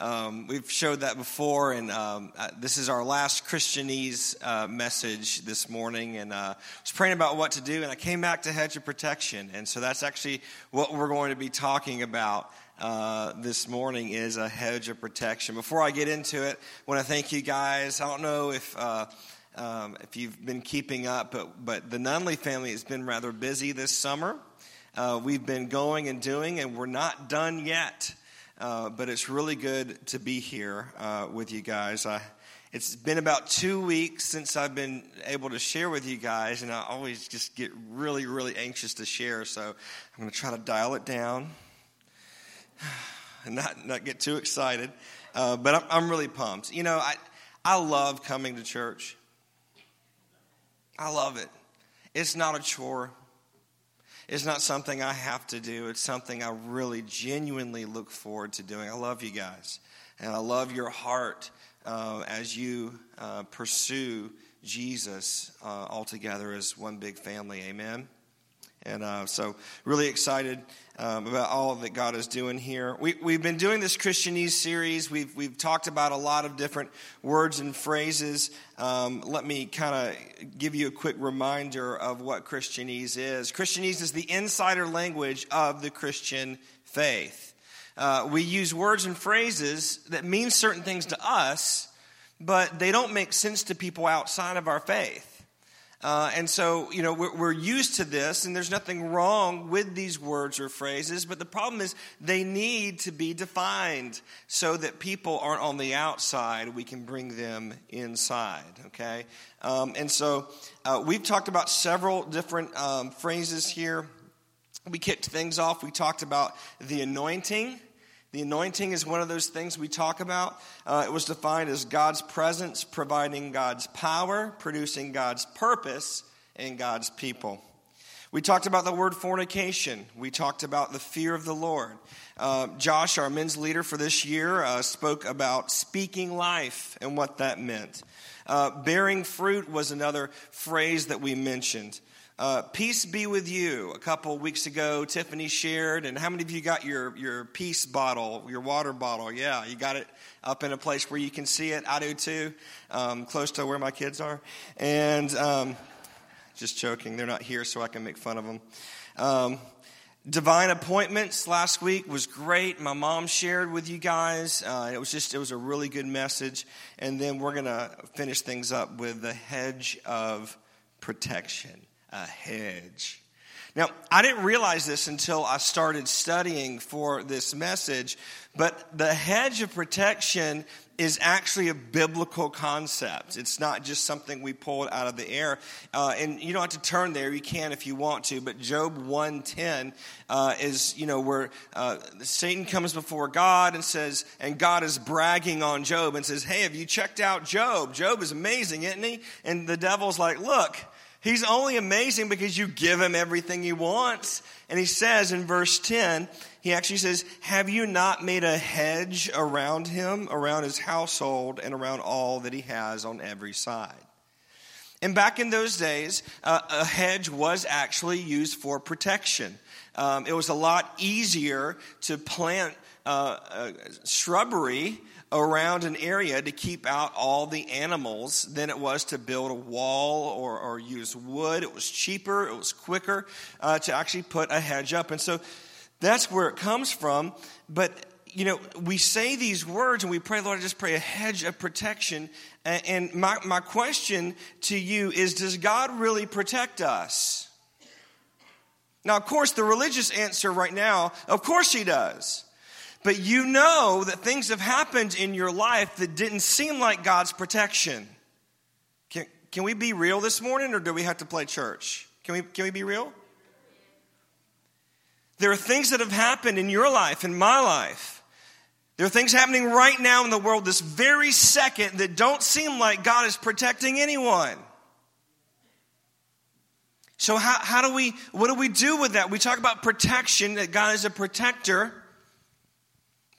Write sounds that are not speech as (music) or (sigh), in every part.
Um, we've showed that before, and um, uh, this is our last Christianese uh, message this morning. And uh, I was praying about what to do, and I came back to hedge of protection. And so that's actually what we're going to be talking about uh, this morning is a hedge of protection. Before I get into it, I want to thank you guys. I don't know if uh, um, if you've been keeping up, but but the Nunley family has been rather busy this summer. We've been going and doing, and we're not done yet. Uh, but it's really good to be here uh, with you guys. I, it's been about two weeks since I've been able to share with you guys, and I always just get really, really anxious to share. So I'm going to try to dial it down (sighs) and not, not get too excited. Uh, but I'm, I'm really pumped. You know, I, I love coming to church, I love it. It's not a chore. It's not something I have to do. It's something I really genuinely look forward to doing. I love you guys. And I love your heart uh, as you uh, pursue Jesus uh, all together as one big family. Amen. And uh, so, really excited um, about all that God is doing here. We, we've been doing this Christianese series. We've, we've talked about a lot of different words and phrases. Um, let me kind of give you a quick reminder of what Christianese is. Christianese is the insider language of the Christian faith. Uh, we use words and phrases that mean certain things to us, but they don't make sense to people outside of our faith. Uh, and so, you know, we're, we're, used to this, and there's nothing wrong with these words or phrases, but the problem is they need to be defined so that people aren't on the outside. We can bring them inside, okay? Um, and so uh, we've talked about several different um, phrases here. We kicked things off. We talked about the anointing. The anointing is one of those things we talk about. Uh, it was defined as God's presence, providing God's power, producing God's purpose in God's people. We talked about the word fornication. We talked about the fear of the Lord. Uh, Josh, our men's leader for this year, uh, spoke about speaking life and what that meant. Uh, bearing fruit was another phrase that we mentioned. Uh, peace be with you. A couple weeks ago, Tiffany shared, and how many of you got your, your peace bottle, your water bottle? Yeah, you got it up in a place where you can see it. I do too, um, close to where my kids are. And um, just joking, they're not here, so I can make fun of them. Um, divine appointments last week was great. My mom shared with you guys. Uh, it was just it was a really good message. And then we're gonna finish things up with the hedge of protection a hedge. Now, I didn't realize this until I started studying for this message, but the hedge of protection is actually a biblical concept. It's not just something we pulled out of the air. Uh, and you don't have to turn there; you can if you want to. But Job one ten uh, is, you know, where uh, Satan comes before God and says, and God is bragging on Job and says, "Hey, have you checked out Job? Job is amazing, isn't he?" And the devil's like, "Look." He's only amazing because you give him everything he wants. And he says in verse 10, he actually says, Have you not made a hedge around him, around his household, and around all that he has on every side? And back in those days, uh, a hedge was actually used for protection. Um, it was a lot easier to plant uh, uh, shrubbery around an area to keep out all the animals than it was to build a wall or, or use wood. It was cheaper, it was quicker uh, to actually put a hedge up. And so that's where it comes from. But, you know, we say these words and we pray, Lord, I just pray a hedge of protection. And my, my question to you is Does God really protect us? Now, of course, the religious answer right now, of course, He does. But you know that things have happened in your life that didn't seem like God's protection. Can, can we be real this morning or do we have to play church? Can we, can we be real? There are things that have happened in your life, in my life. There are things happening right now in the world this very second that don't seem like God is protecting anyone. So, how, how do we, what do we do with that? We talk about protection, that God is a protector.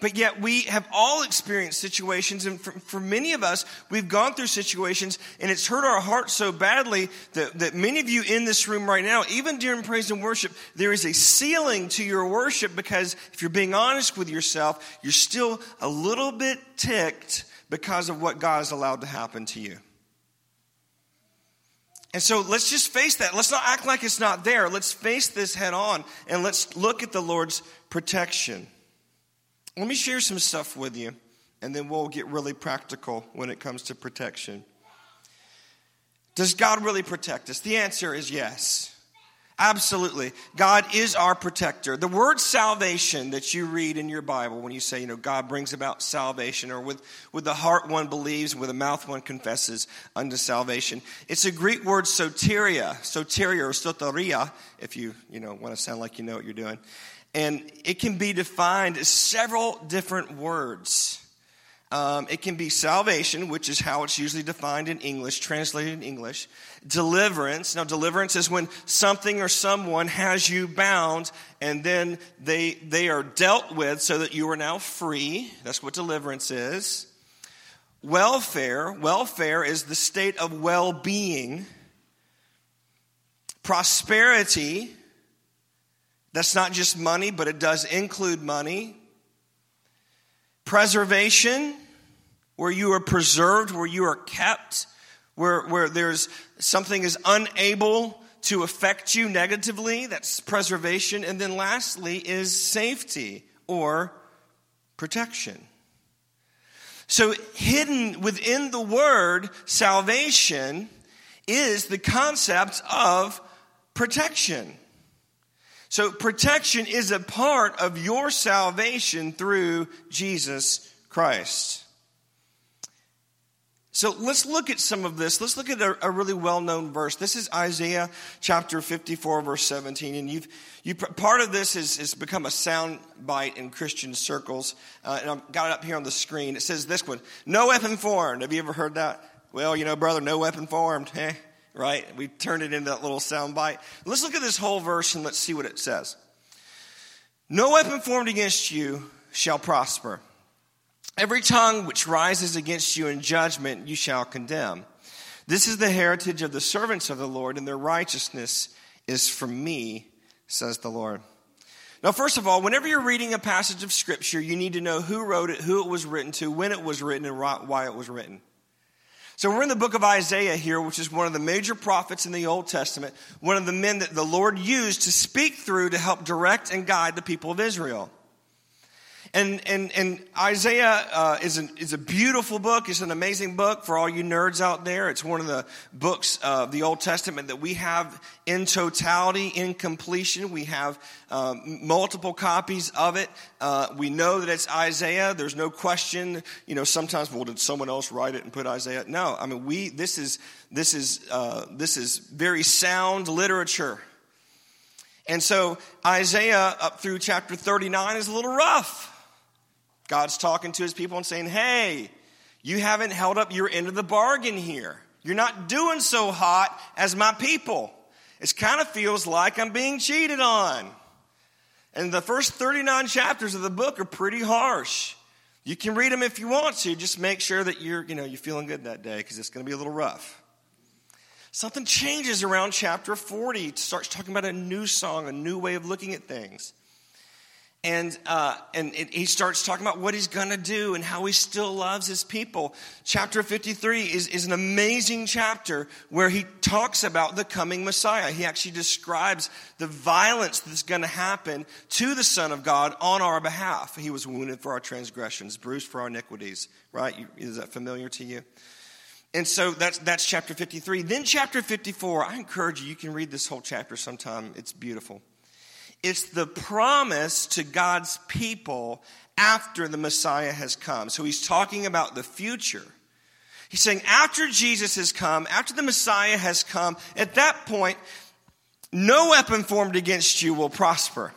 But yet, we have all experienced situations, and for, for, many of us, we've gone through situations, and it's hurt our hearts so badly that, that many of you in this room right now, even during praise and worship, there is a ceiling to your worship because if you're being honest with yourself, you're still a little bit ticked because of what God has allowed to happen to you. And so let's just face that. Let's not act like it's not there. Let's face this head on, and let's look at the Lord's protection. Let me share some stuff with you, and then we'll get really practical when it comes to protection. Does God really protect us? The answer is yes. Absolutely. God is our protector. The word salvation that you read in your Bible when you say, you know, God brings about salvation, or with, with the heart one believes, with the mouth one confesses unto salvation. It's a Greek word soteria, soteria or soteria, if you, you know, want to sound like you know what you're doing. And it can be defined as several different words. Um, it can be salvation, which is how it's usually defined in English, translated in English. Deliverance. Now, deliverance is when something or someone has you bound and then they, they are dealt with so that you are now free. That's what deliverance is. Welfare. Welfare is the state of well being. Prosperity that's not just money, but it does include money. Preservation, where you are preserved, where you are kept, where, where there's something is unable to affect you negatively. That's preservation. And then lastly is safety or protection. So, hidden within the word salvation is the concept of protection. So, protection is a part of your salvation through Jesus Christ. So let's look at some of this. Let's look at a, a really well-known verse. This is Isaiah chapter 54, verse 17. And you've, you, part of this has, has become a sound bite in Christian circles. Uh, and I've got it up here on the screen. It says this one, no weapon formed. Have you ever heard that? Well, you know, brother, no weapon formed. Eh? Right? We turned it into that little sound bite. Let's look at this whole verse and let's see what it says. No weapon formed against you shall prosper. Every tongue which rises against you in judgment you shall condemn. This is the heritage of the servants of the Lord, and their righteousness is from me, says the Lord. Now, first of all, whenever you're reading a passage of Scripture, you need to know who wrote it, who it was written to, when it was written, and why it was written. So we're in the book of Isaiah here, which is one of the major prophets in the Old Testament, one of the men that the Lord used to speak through to help direct and guide the people of Israel. And, and, and Isaiah uh, is, an, is a beautiful book. It's an amazing book for all you nerds out there. It's one of the books of the Old Testament that we have in totality, in completion. We have um, multiple copies of it. Uh, we know that it's Isaiah. There's no question. You know, sometimes, well, did someone else write it and put Isaiah? No, I mean, we. This is this is uh, this is very sound literature. And so Isaiah up through chapter 39 is a little rough. God's talking to his people and saying, Hey, you haven't held up your end of the bargain here. You're not doing so hot as my people. It kind of feels like I'm being cheated on. And the first 39 chapters of the book are pretty harsh. You can read them if you want to. Just make sure that you're, you know, you're feeling good that day because it's going to be a little rough. Something changes around chapter 40. It starts talking about a new song, a new way of looking at things. And, uh, and it, he starts talking about what he's going to do and how he still loves his people. Chapter 53 is, is an amazing chapter where he talks about the coming Messiah. He actually describes the violence that's going to happen to the Son of God on our behalf. He was wounded for our transgressions, bruised for our iniquities, right? Is that familiar to you? And so that's, that's chapter 53. Then, chapter 54, I encourage you, you can read this whole chapter sometime. It's beautiful. It's the promise to God's people after the Messiah has come. So he's talking about the future. He's saying, after Jesus has come, after the Messiah has come, at that point, no weapon formed against you will prosper.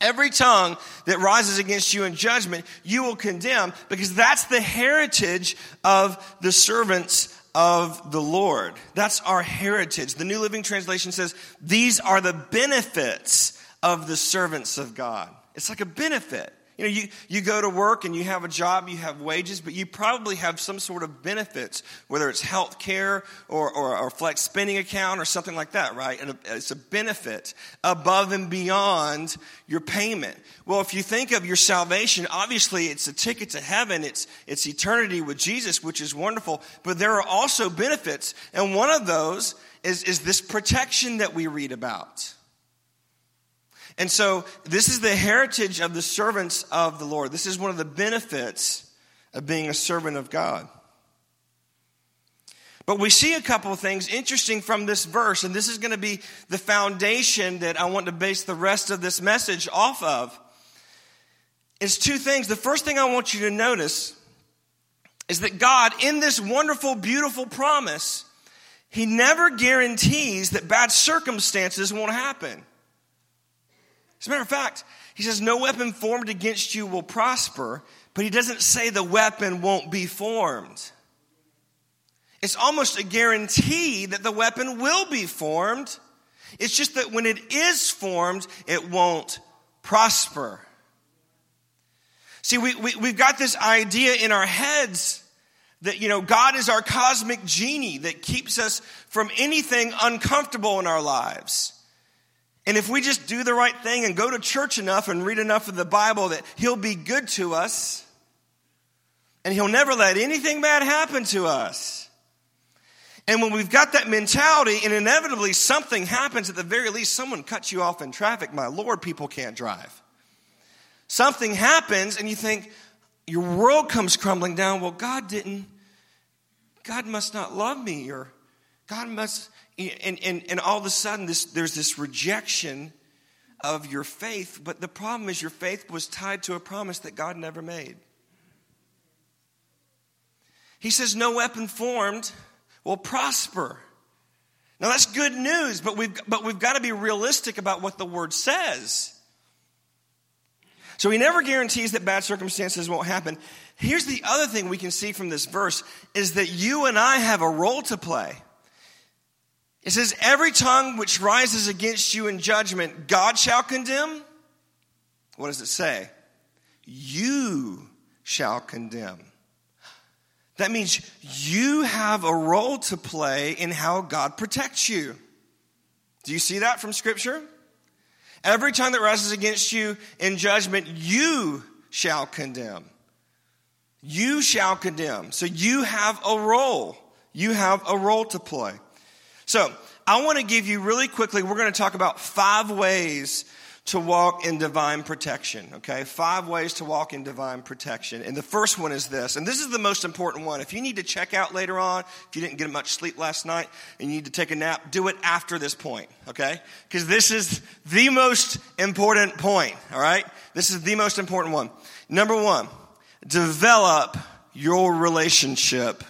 Every tongue that rises against you in judgment, you will condemn, because that's the heritage of the servants of the Lord. That's our heritage. The New Living Translation says, These are the benefits of the servants of God. It's like a benefit. You know, you, you go to work and you have a job, you have wages, but you probably have some sort of benefits, whether it's health care or, or, or flex spending account or something like that, right? And it's a benefit above and beyond your payment. Well, if you think of your salvation, obviously it's a ticket to heaven, it's, it's eternity with Jesus, which is wonderful, but there are also benefits. And one of those is, is this protection that we read about. And so, this is the heritage of the servants of the Lord. This is one of the benefits of being a servant of God. But we see a couple of things interesting from this verse, and this is going to be the foundation that I want to base the rest of this message off of. Is two things. The first thing I want you to notice is that God, in this wonderful, beautiful promise, He never guarantees that bad circumstances won't happen. As a matter of fact, he says, No weapon formed against you will prosper, but he doesn't say the weapon won't be formed. It's almost a guarantee that the weapon will be formed. It's just that when it is formed, it won't prosper. See, we, we, we've got this idea in our heads that, you know, God is our cosmic genie that keeps us from anything uncomfortable in our lives. And if we just do the right thing and go to church enough and read enough of the Bible, that He'll be good to us and He'll never let anything bad happen to us. And when we've got that mentality and inevitably something happens, at the very least, someone cuts you off in traffic, my Lord, people can't drive. Something happens and you think your world comes crumbling down. Well, God didn't, God must not love me or God must, and, and, and all of a sudden this, there's this rejection of your faith. But the problem is your faith was tied to a promise that God never made. He says, No weapon formed will prosper. Now that's good news, but we've, but we've got to be realistic about what the word says. So he never guarantees that bad circumstances won't happen. Here's the other thing we can see from this verse is that you and I have a role to play. It says, Every tongue which rises against you in judgment, God shall condemn. What does it say? You shall condemn. That means you have a role to play in how God protects you. Do you see that from Scripture? Every tongue that rises against you in judgment, you shall condemn. You shall condemn. So you have a role. You have a role to play. So, I want to give you really quickly, we're going to talk about five ways to walk in divine protection, okay? Five ways to walk in divine protection. And the first one is this, and this is the most important one. If you need to check out later on, if you didn't get much sleep last night and you need to take a nap, do it after this point, okay? Because this is the most important point, all right? This is the most important one. Number one, develop your relationship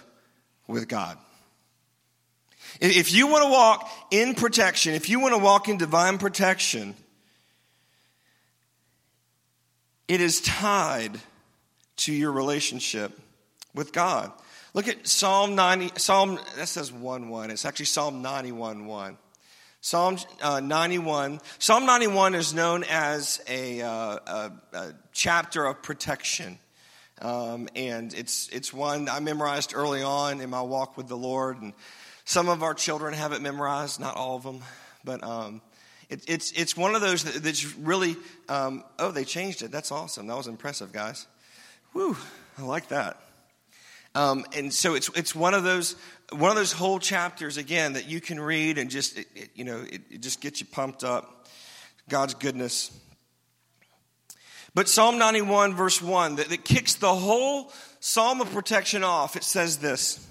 with God. If you want to walk in protection, if you want to walk in divine protection, it is tied to your relationship with God. Look at Psalm 90, Psalm, that says 1 1. It's actually Psalm 91 1. Psalm uh, 91. Psalm 91 is known as a, uh, a, a chapter of protection. Um, and it's, it's one I memorized early on in my walk with the Lord. And some of our children have it memorized, not all of them, but um, it, it's, it's one of those that, that's really, um, oh, they changed it. That's awesome. That was impressive, guys. Whew, I like that. Um, and so it's, it's one of those one of those whole chapters again that you can read and just it, it, you know it, it just gets you pumped up god's goodness but psalm 91 verse 1 that, that kicks the whole psalm of protection off it says this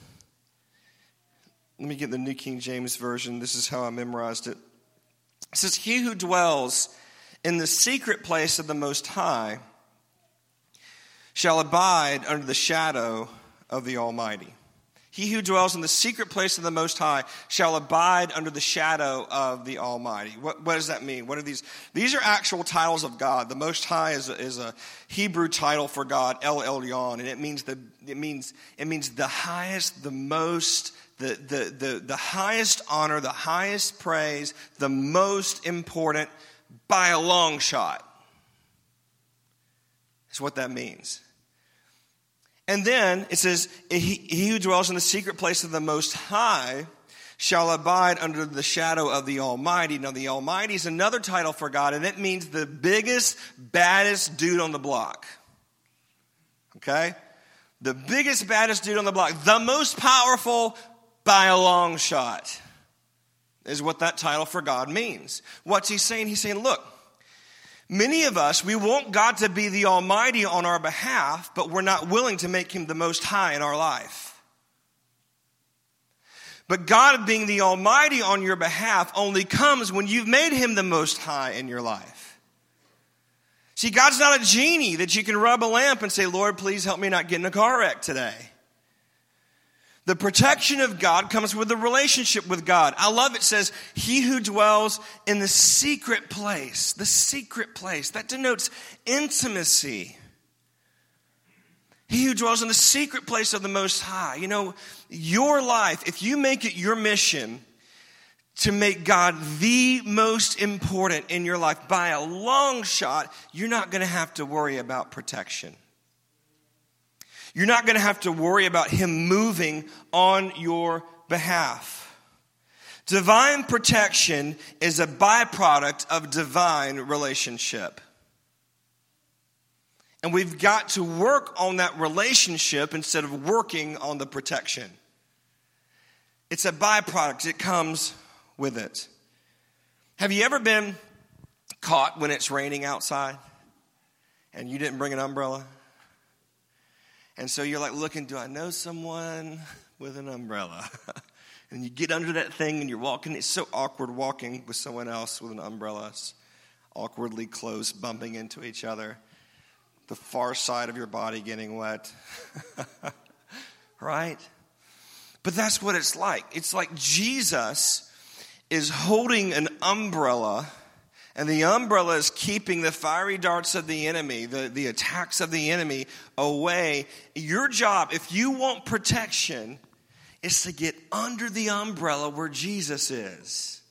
let me get the New King James Version. This is how I memorized it. It says, He who dwells in the secret place of the Most High shall abide under the shadow of the Almighty. He who dwells in the secret place of the Most High shall abide under the shadow of the Almighty. What, what does that mean? What are these? These are actual titles of God. The Most High is a, is a Hebrew title for God, El Elyon, and it means the it means it means the highest, the most, the, the, the, the highest honor, the highest praise, the most important by a long shot. is what that means. And then it says, he, he who dwells in the secret place of the Most High shall abide under the shadow of the Almighty. Now, the Almighty is another title for God, and it means the biggest, baddest dude on the block. Okay? The biggest, baddest dude on the block. The most powerful by a long shot is what that title for God means. What's he saying? He's saying, look, Many of us, we want God to be the Almighty on our behalf, but we're not willing to make Him the Most High in our life. But God being the Almighty on your behalf only comes when you've made Him the Most High in your life. See, God's not a genie that you can rub a lamp and say, Lord, please help me not get in a car wreck today. The protection of God comes with the relationship with God. I love it says, He who dwells in the secret place, the secret place. That denotes intimacy. He who dwells in the secret place of the Most High. You know, your life, if you make it your mission to make God the most important in your life by a long shot, you're not going to have to worry about protection. You're not going to have to worry about Him moving on your behalf. Divine protection is a byproduct of divine relationship. And we've got to work on that relationship instead of working on the protection. It's a byproduct, it comes with it. Have you ever been caught when it's raining outside and you didn't bring an umbrella? And so you're like looking, do I know someone (laughs) with an umbrella? (laughs) and you get under that thing and you're walking. It's so awkward walking with someone else with an umbrella. It's awkwardly close, bumping into each other. The far side of your body getting wet. (laughs) right? But that's what it's like. It's like Jesus is holding an umbrella and the umbrella is keeping the fiery darts of the enemy, the, the attacks of the enemy away. Your job, if you want protection, is to get under the umbrella where Jesus is.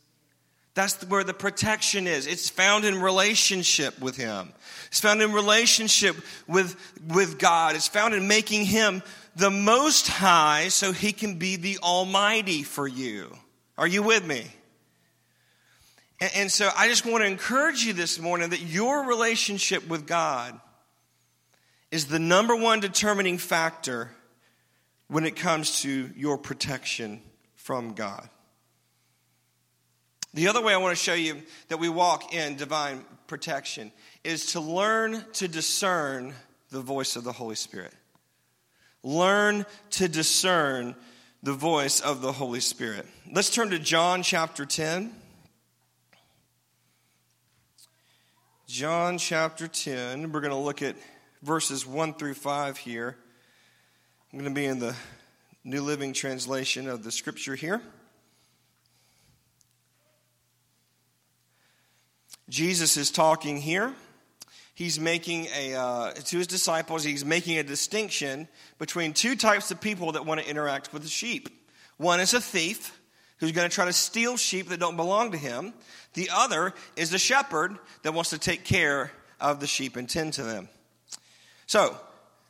That's where the protection is. It's found in relationship with Him. It's found in relationship with, with God. It's found in making Him the most high so He can be the Almighty for you. Are you with me? And, so I just want to encourage you this morning that your relationship with God is the number one determining factor when it comes to your protection from God. The other way I want to show you that we walk in divine protection is to learn to discern the voice of the Holy Spirit. Learn to discern the voice of the Holy Spirit. Let's turn to John chapter 10. John chapter 10. We're going to look at verses 1 through 5 here. I'm going to be in the New Living Translation of the scripture here. Jesus is talking here. He's making a, uh, to his disciples, he's making a distinction between two types of people that want to interact with the sheep. One is a thief who's going to try to steal sheep that don't belong to him. The other is the shepherd that wants to take care of the sheep and tend to them. So,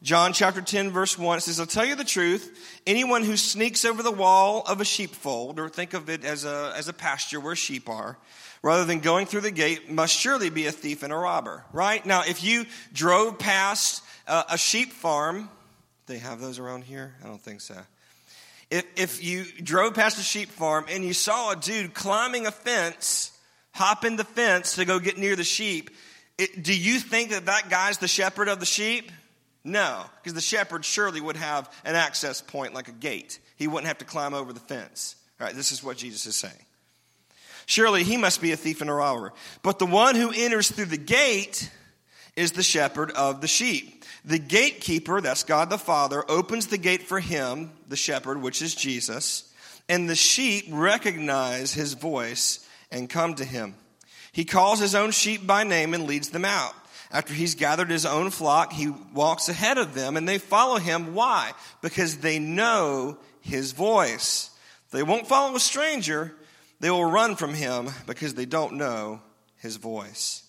John chapter 10, verse 1, says, I'll tell you the truth. Anyone who sneaks over the wall of a sheepfold, or think of it as a, as a pasture where sheep are, rather than going through the gate, must surely be a thief and a robber, right? Now, if you drove past uh, a sheep farm, they have those around here? I don't think so. If, if you drove past a sheep farm and you saw a dude climbing a fence, hopping the fence to go get near the sheep, it, do you think that that guy's the shepherd of the sheep? No, because the shepherd surely would have an access point like a gate. He wouldn't have to climb over the fence. All right, this is what Jesus is saying. Surely he must be a thief and a robber. But the one who enters through the gate is the shepherd of the sheep. The gatekeeper, that's God the Father, opens the gate for him, the shepherd, which is Jesus, and the sheep recognize his voice and come to him. He calls his own sheep by name and leads them out. After he's gathered his own flock, he walks ahead of them and they follow him. Why? Because they know his voice. They won't follow a stranger, they will run from him because they don't know his voice.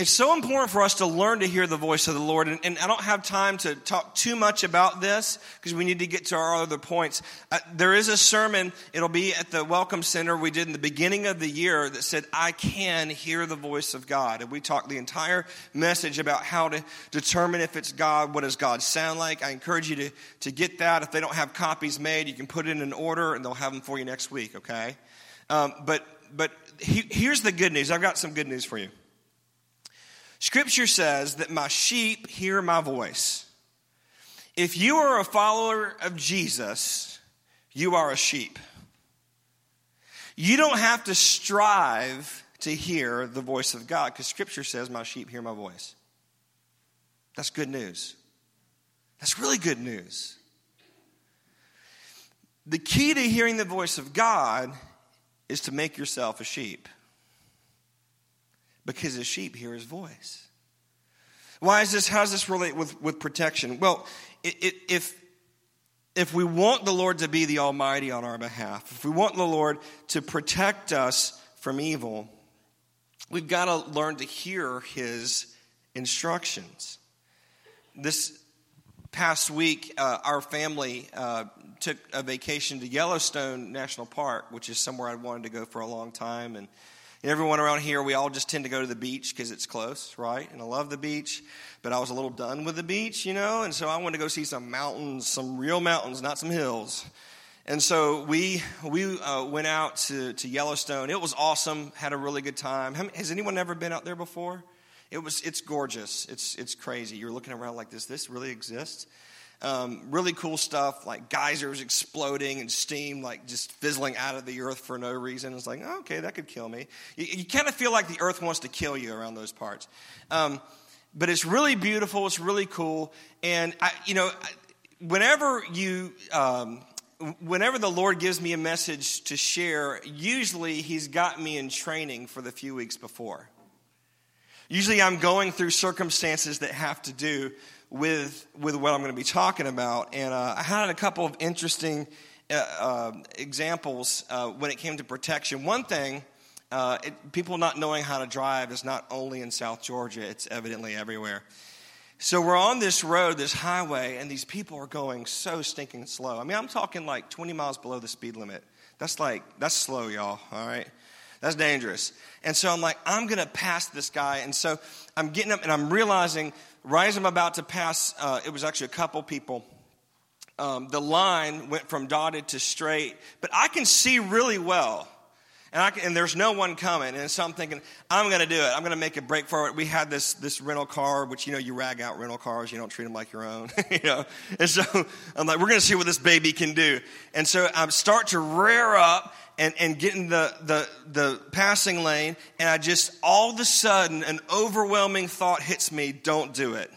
It's so important for us to learn to hear the voice of the Lord. And, and I don't have time to talk too much about this because we need to get to our other points. Uh, there is a sermon, it'll be at the Welcome Center we did in the beginning of the year that said, I can hear the voice of God. And we talked the entire message about how to determine if it's God, what does God sound like. I encourage you to, to get that. If they don't have copies made, you can put it in an order and they'll have them for you next week, okay? Um, but but he, here's the good news. I've got some good news for you. Scripture says that my sheep hear my voice. If you are a follower of Jesus, you are a sheep. You don't have to strive to hear the voice of God because Scripture says, My sheep hear my voice. That's good news. That's really good news. The key to hearing the voice of God is to make yourself a sheep because his sheep hear his voice. Why is this? How does this relate with, with protection? Well, if, if we want the Lord to be the Almighty on our behalf, if we want the Lord to protect us from evil, we've got to learn to hear his instructions. This past week, uh, our family uh, took a vacation to Yellowstone National Park, which is somewhere I'd wanted to go for a long time. And Everyone around here, we all just tend to go to the beach because it's close, right? And I love the beach, but I was a little done with the beach, you know, and so I wanted to go see some mountains, some real mountains, not some hills. And so we we uh, went out to, to Yellowstone. It was awesome. Had a really good time. Has anyone ever been out there before? It was it's gorgeous. It's it's crazy. You're looking around like this. This really exists. Um, really cool stuff like geysers exploding and steam like just fizzling out of the earth for no reason. It's like, okay, that could kill me. You, you kind of feel like the earth wants to kill you around those parts. Um, but it's really beautiful. It's really cool. And, I, you know, whenever you. Um, whenever the Lord gives me a message to share, usually He's got me in training for the few weeks before. Usually I'm going through circumstances that have to do with, with what I'm going to be talking about. And uh, I had a couple of interesting uh, uh, examples uh, when it came to protection. One thing, uh, it, people not knowing how to drive is not only in South Georgia, it's evidently everywhere. So we're on this road, this highway, and these people are going so stinking slow. I mean, I'm talking like 20 miles below the speed limit. That's like, that's slow, y'all, all right? That's dangerous. And so I'm like, I'm going to pass this guy. And so I'm getting up and I'm realizing right as I'm about to pass, uh, it was actually a couple people. Um, the line went from dotted to straight, but I can see really well. And, can, and, there's no one coming. And so I'm thinking, I'm going to do it. I'm going to make a break for it. We had this, this rental car, which, you know, you rag out rental cars. You don't treat them like your own, (laughs) you know. And so I'm like, we're going to see what this baby can do. And so I start to rear up and, and get in the, the, the passing lane. And I just, all of a sudden, an overwhelming thought hits me, don't do it.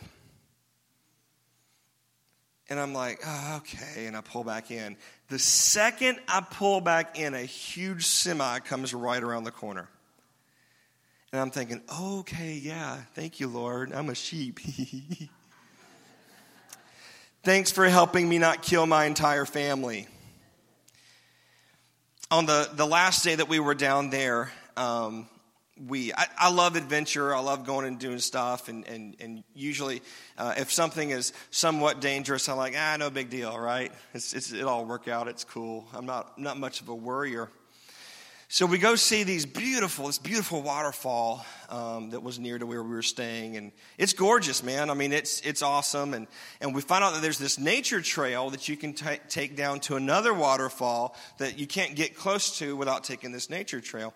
And I'm like, oh, okay. And I pull back in. The second I pull back in, a huge semi comes right around the corner. And I'm thinking, okay, yeah, thank you, Lord. I'm a sheep. (laughs) Thanks for helping me not kill my entire family. On the, the last day that we were down there, um, we I, I, love adventure. I love going and doing stuff and, and, and usually uh, if something is somewhat dangerous i'm like ah no big deal right? It's, it's, it'll all work out. It's cool. I'm not, not much of a worrier. So we go see these beautiful, this beautiful waterfall um, that was near to where we were staying, and it's gorgeous, man. I mean, it's it's awesome, and and we find out that there's this nature trail that you can t- take down to another waterfall that you can't get close to without taking this nature trail,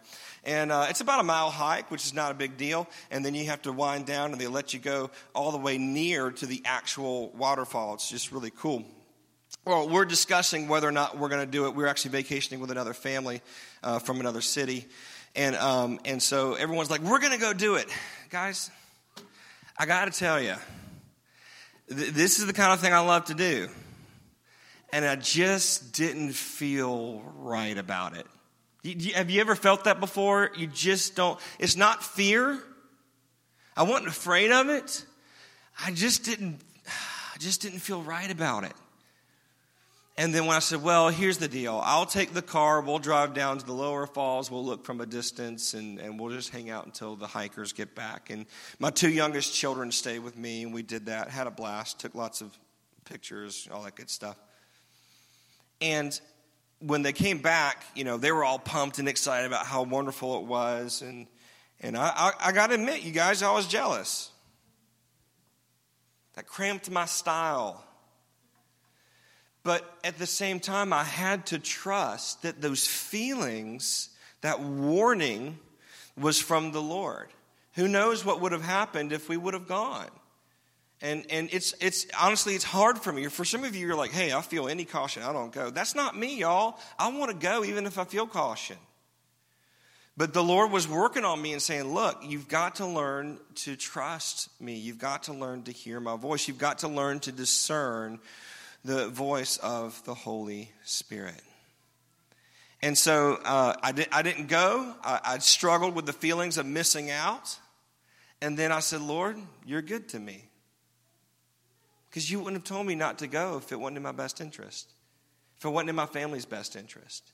and uh, it's about a mile hike, which is not a big deal, and then you have to wind down, and they let you go all the way near to the actual waterfall. It's just really cool. Well, we're discussing whether or not we're going to do it. We're actually vacationing with another family uh, from another city. And, um, and so everyone's like, we're going to go do it. Guys, I got to tell you, th- this is the kind of thing I love to do. And I just didn't feel right about it. You, have you ever felt that before? You just don't. It's not fear. I wasn't afraid of it. I just didn't. I just didn't feel right about it. And then when I said, well, here's the deal I'll take the car, we'll drive down to the lower falls, we'll look from a distance, and, and we'll just hang out until the hikers get back. And my two youngest children stayed with me, and we did that, had a blast, took lots of pictures, all that good stuff. And when they came back, you know, they were all pumped and excited about how wonderful it was. And, and I, I, I got to admit, you guys, I was jealous. That cramped my style. But at the same time, I had to trust that those feelings, that warning, was from the Lord. Who knows what would have happened if we would have gone? And, and it's, it's honestly, it's hard for me. For some of you, you're like, hey, I feel any caution, I don't go. That's not me, y'all. I want to go even if I feel caution. But the Lord was working on me and saying, Look, you've got to learn to trust me. You've got to learn to hear my voice. You've got to learn to discern the voice of the Holy Spirit. And so uh, I, did, I didn't go. I, I struggled with the feelings of missing out. And then I said, Lord, you're good to me. Because you wouldn't have told me not to go if it wasn't in my best interest, if it wasn't in my family's best interest.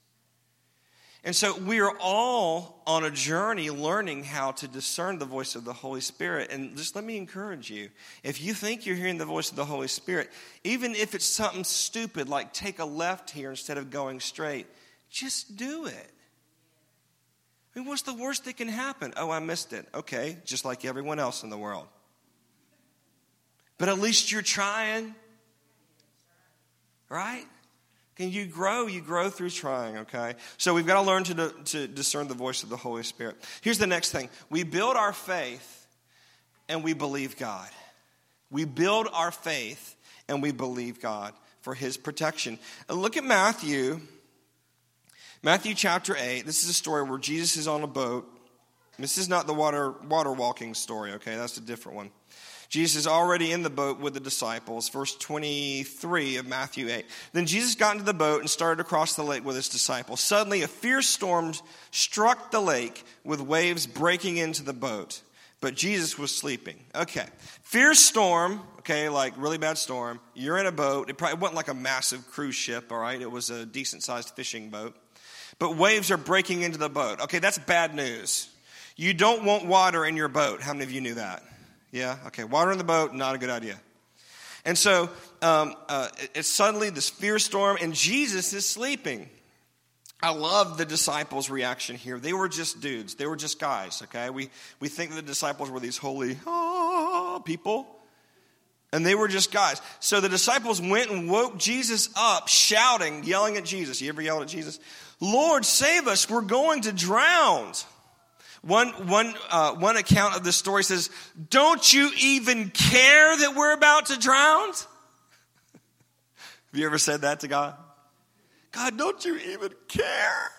And so we are all on a journey learning how to discern the voice of the Holy Spirit. And just let me encourage you if you think you're hearing the voice of the Holy Spirit, even if it's something stupid like take a left here instead of going straight, just do it. I mean, what's the worst that can happen? Oh, I missed it. Okay, just like everyone else in the world. But at least you're trying, right? Can you grow? You grow through trying, okay? So we've got to learn to, to discern the voice of the Holy Spirit. Here's the next thing we build our faith and we believe God. We build our faith and we believe God for his protection. And look at Matthew. Matthew chapter 8. This is a story where Jesus is on a boat. This is not the water, water walking story, okay? That's a different one. Jesus is already in the boat with the disciples. Verse 23 of Matthew 8. Then Jesus got into the boat and started across the lake with his disciples. Suddenly, a fierce storm struck the lake with waves breaking into the boat. But Jesus was sleeping. Okay. Fierce storm, okay, like really bad storm. You're in a boat. It probably wasn't like a massive cruise ship, all right? It was a decent sized fishing boat. But waves are breaking into the boat. Okay, that's bad news. You don't want water in your boat. How many of you knew that? Yeah? Okay. Water in the boat, not a good idea. And so um, uh, it's suddenly this fierce storm, and Jesus is sleeping. I love the disciples' reaction here. They were just dudes, they were just guys, okay? We, we think the disciples were these holy ah, people, and they were just guys. So the disciples went and woke Jesus up, shouting, yelling at Jesus. You ever yelled at Jesus? Lord, save us, we're going to drown. One, one, uh, one account of this story says, Don't you even care that we're about to drown? Have you ever said that to God? God, don't you even care?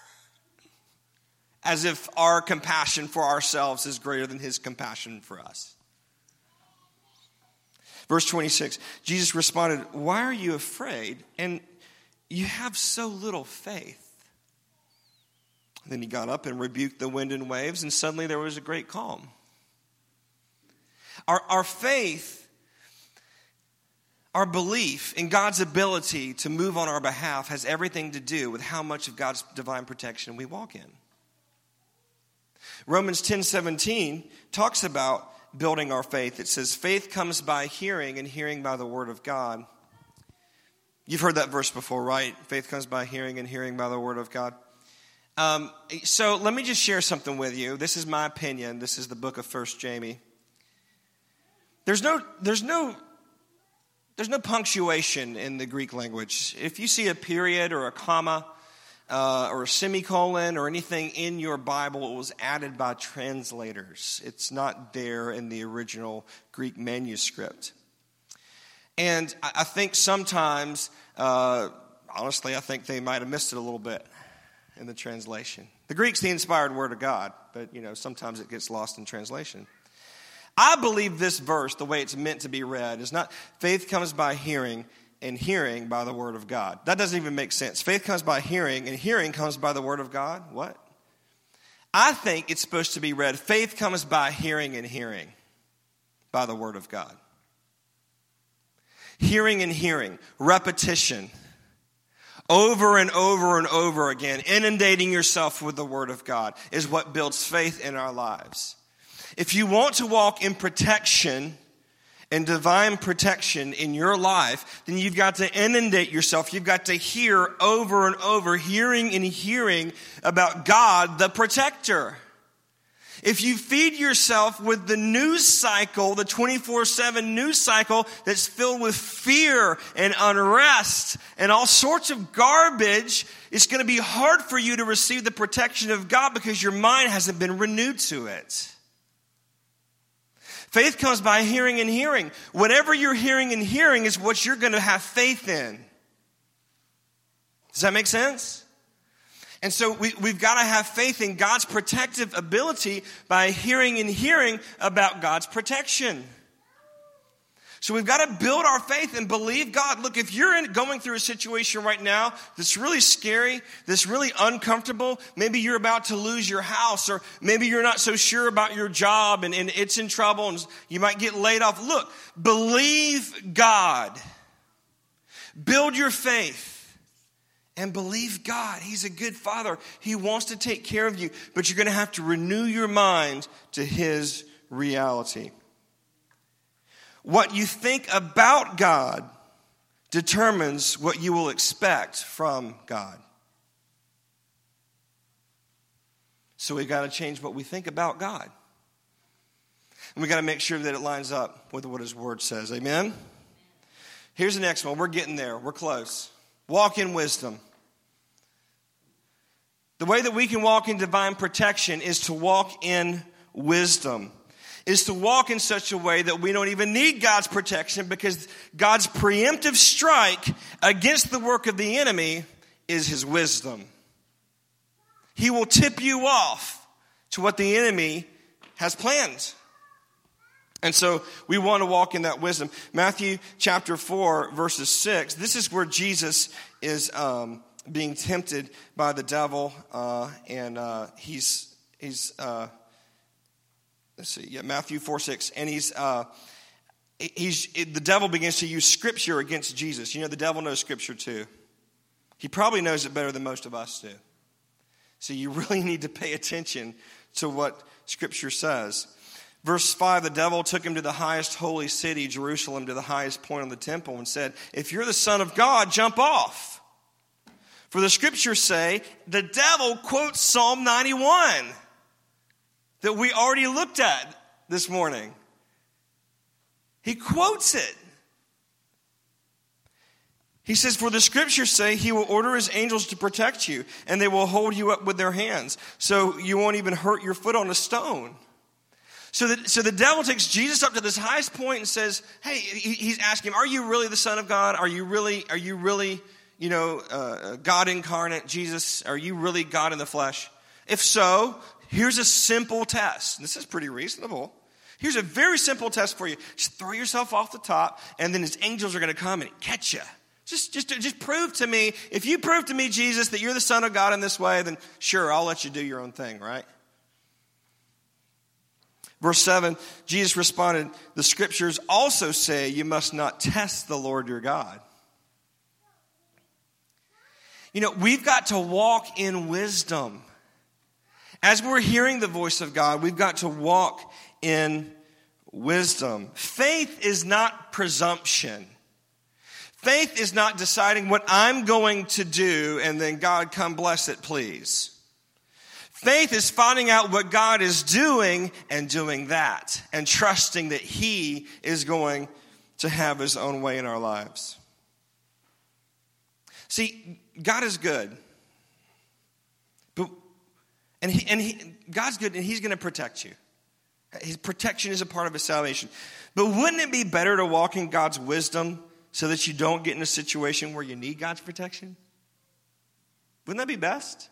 As if our compassion for ourselves is greater than his compassion for us. Verse 26 Jesus responded, Why are you afraid? And you have so little faith. Then he got up and rebuked the wind and waves, and suddenly there was a great calm. Our, our faith, our belief in God's ability to move on our behalf has everything to do with how much of God's divine protection we walk in. Romans 10 17 talks about building our faith. It says, Faith comes by hearing, and hearing by the word of God. You've heard that verse before, right? Faith comes by hearing, and hearing by the word of God. Um, so let me just share something with you. This is my opinion. This is the book of First Jamie. There's no, there's no, there's no punctuation in the Greek language. If you see a period or a comma uh, or a semicolon or anything in your Bible, it was added by translators. It's not there in the original Greek manuscript. And I think sometimes, uh, honestly, I think they might have missed it a little bit in the translation. The Greek's the inspired word of God, but you know, sometimes it gets lost in translation. I believe this verse, the way it's meant to be read, is not faith comes by hearing and hearing by the word of God. That doesn't even make sense. Faith comes by hearing and hearing comes by the word of God. What? I think it's supposed to be read faith comes by hearing and hearing by the word of God. Hearing and hearing, repetition over and over and over again, inundating yourself with the Word of God is what builds faith in our lives. If you want to walk in protection and divine protection in your life, then you've got to inundate yourself. You've got to hear over and over, hearing and hearing about God, the protector. If you feed yourself with the news cycle, the 24 7 news cycle that's filled with fear and unrest and all sorts of garbage, it's going to be hard for you to receive the protection of God because your mind hasn't been renewed to it. Faith comes by hearing and hearing. Whatever you're hearing and hearing is what you're going to have faith in. Does that make sense? And so we, we've got to have faith in God's protective ability by hearing and hearing about God's protection. So we've got to build our faith and believe God. Look, if you're in, going through a situation right now that's really scary, that's really uncomfortable, maybe you're about to lose your house, or maybe you're not so sure about your job and, and it's in trouble and you might get laid off. Look, believe God. Build your faith and believe God. He's a good father. He wants to take care of you, but you're going to have to renew your mind to His reality. What you think about God determines what you will expect from God. So we've got to change what we think about God. And we've got to make sure that it lines up with what His Word says. Amen? Here's the next one. We're getting there, we're close. Walk in wisdom. The way that we can walk in divine protection is to walk in wisdom is to walk in such a way that we don't even need God's protection because God's preemptive strike against the work of the enemy is his wisdom. He will tip you off to what the enemy has planned. And so we want to walk in that wisdom. Matthew chapter 4, verses 6, this is where Jesus is um, being tempted by the devil, uh, and uh, he's, he's uh, let's see, yeah, Matthew 4 6. And he's, uh, he's, the devil begins to use scripture against Jesus. You know, the devil knows scripture too. He probably knows it better than most of us do. So you (laughs) really need to pay attention to what scripture says. Verse 5 the devil took him to the highest holy city, Jerusalem, to the highest point on the temple, and said, If you're the Son of God, jump off. For the scriptures say, the devil quotes Psalm 91 that we already looked at this morning. He quotes it. He says, For the scriptures say he will order his angels to protect you, and they will hold you up with their hands, so you won't even hurt your foot on a stone. So, that, so the devil takes Jesus up to this highest point and says, Hey, he's asking him, Are you really the Son of God? Are you really, are you really, you know, uh, God incarnate, Jesus? Are you really God in the flesh? If so, Here's a simple test. This is pretty reasonable. Here's a very simple test for you. Just throw yourself off the top, and then his angels are going to come and catch you. Just, just, just prove to me, if you prove to me, Jesus, that you're the Son of God in this way, then sure, I'll let you do your own thing, right? Verse 7, Jesus responded, The scriptures also say you must not test the Lord your God. You know, we've got to walk in wisdom. As we're hearing the voice of God, we've got to walk in wisdom. Faith is not presumption. Faith is not deciding what I'm going to do and then God come bless it, please. Faith is finding out what God is doing and doing that and trusting that He is going to have His own way in our lives. See, God is good. But, And, he, and he, God's good and He's going to protect you. His protection is a part of His salvation. But wouldn't it be better to walk in God's wisdom so that you don't get in a situation where you need God's protection? Wouldn't that be best?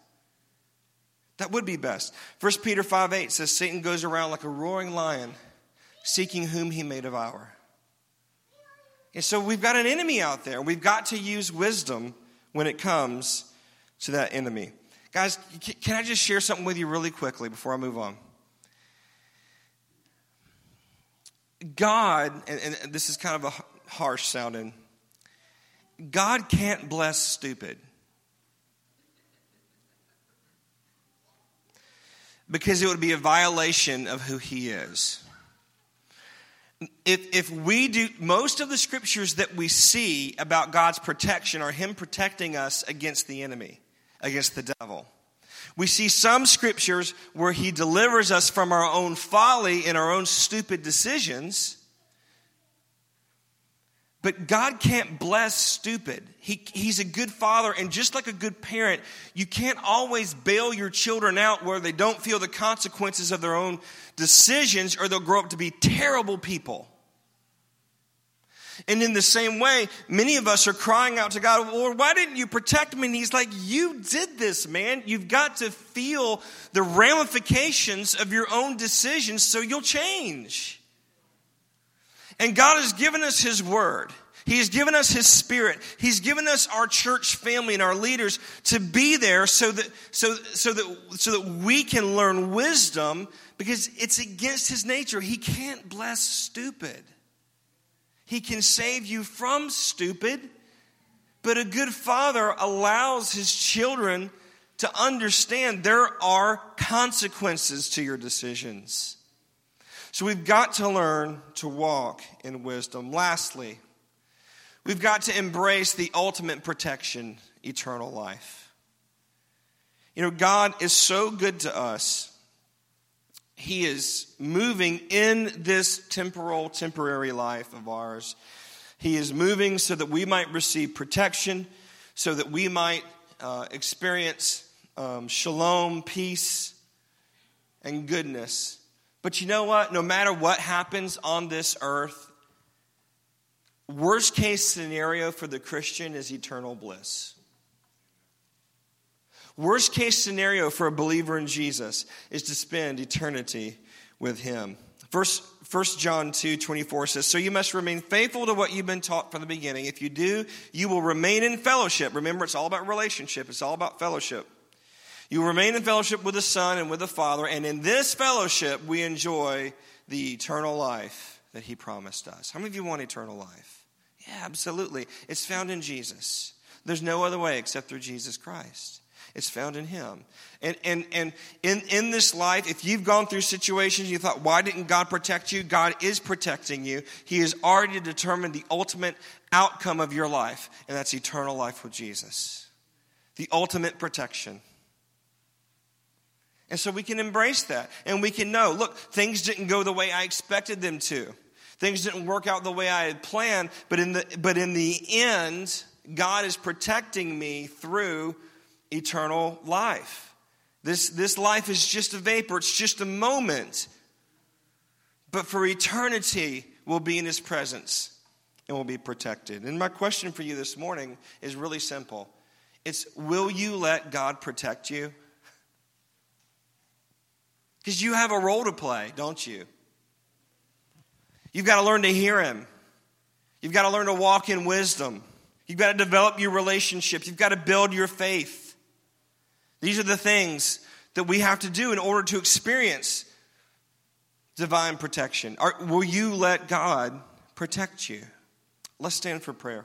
That would be best. 1 Peter 5 8 says, Satan goes around like a roaring lion, seeking whom he may devour. And so we've got an enemy out there. We've got to use wisdom when it comes to that enemy. Guys, can I just share something with you really quickly before I move on? God, and, and this is kind of a harsh sounding, God can't bless stupid. Because it would be a violation of who he is. If, if we do, most of the scriptures that we see about God's protection are him protecting us against the enemy, against the devil. We see some scriptures where he delivers us from our own folly and our own stupid decisions. But God can't bless stupid. He, he's a good father, and just like a good parent, you can't always bail your children out where they don't feel the consequences of their own decisions, or they'll grow up to be terrible people. And in the same way, many of us are crying out to God, Lord, why didn't you protect me? And He's like, You did this, man. You've got to feel the ramifications of your own decisions so you'll change. And God has given us His Word. He has given us His Spirit. He's given us our church family and our leaders to be there so that, so, so that, so that we can learn wisdom because it's against His nature. He can't bless stupid. He can save you from stupid, but a good father allows his children to understand there are consequences to your decisions. So we've got to learn to walk in wisdom. Lastly, we've got to embrace the ultimate protection, eternal life. You know, God is so good to us he is moving in this temporal, temporary life of ours. He is moving so that we might receive protection, so that we might uh, experience um, shalom, peace, and goodness. But you know what? No matter what happens on this earth, worst case scenario for the Christian is eternal bliss. Worst case scenario for a believer in Jesus is to spend eternity with him. First, 1 John 2 24 says, So you must remain faithful to what you've been taught from the beginning. If you do, you will remain in fellowship. Remember, it's all about relationship, it's all about fellowship. You remain in fellowship with the Son and with the Father, and in this fellowship we enjoy the eternal life that He promised us. How many of you want eternal life? Yeah, absolutely. It's found in Jesus. There's no other way except through Jesus Christ. It's found in Him. And, and, and in, in this life, if you've gone through situations you thought, why didn't God protect you? God is protecting you. He has already determined the ultimate outcome of your life, and that's eternal life with Jesus. The ultimate protection. And so we can embrace that. And we can know look, things didn't go the way I expected them to. Things didn't work out the way I had planned, but in the, but in the end, God is protecting me through eternal life. This, this life is just a vapor, it's just a moment. But for eternity, we'll be in His presence and we'll be protected. And my question for you this morning is really simple it's will you let God protect you? Because you have a role to play, don't you? You've got to learn to hear Him. You've got to learn to walk in wisdom. You've got to develop your relationships. You've got to build your faith. These are the things that we have to do in order to experience divine protection. Are, will you let God protect you? Let's stand for prayer.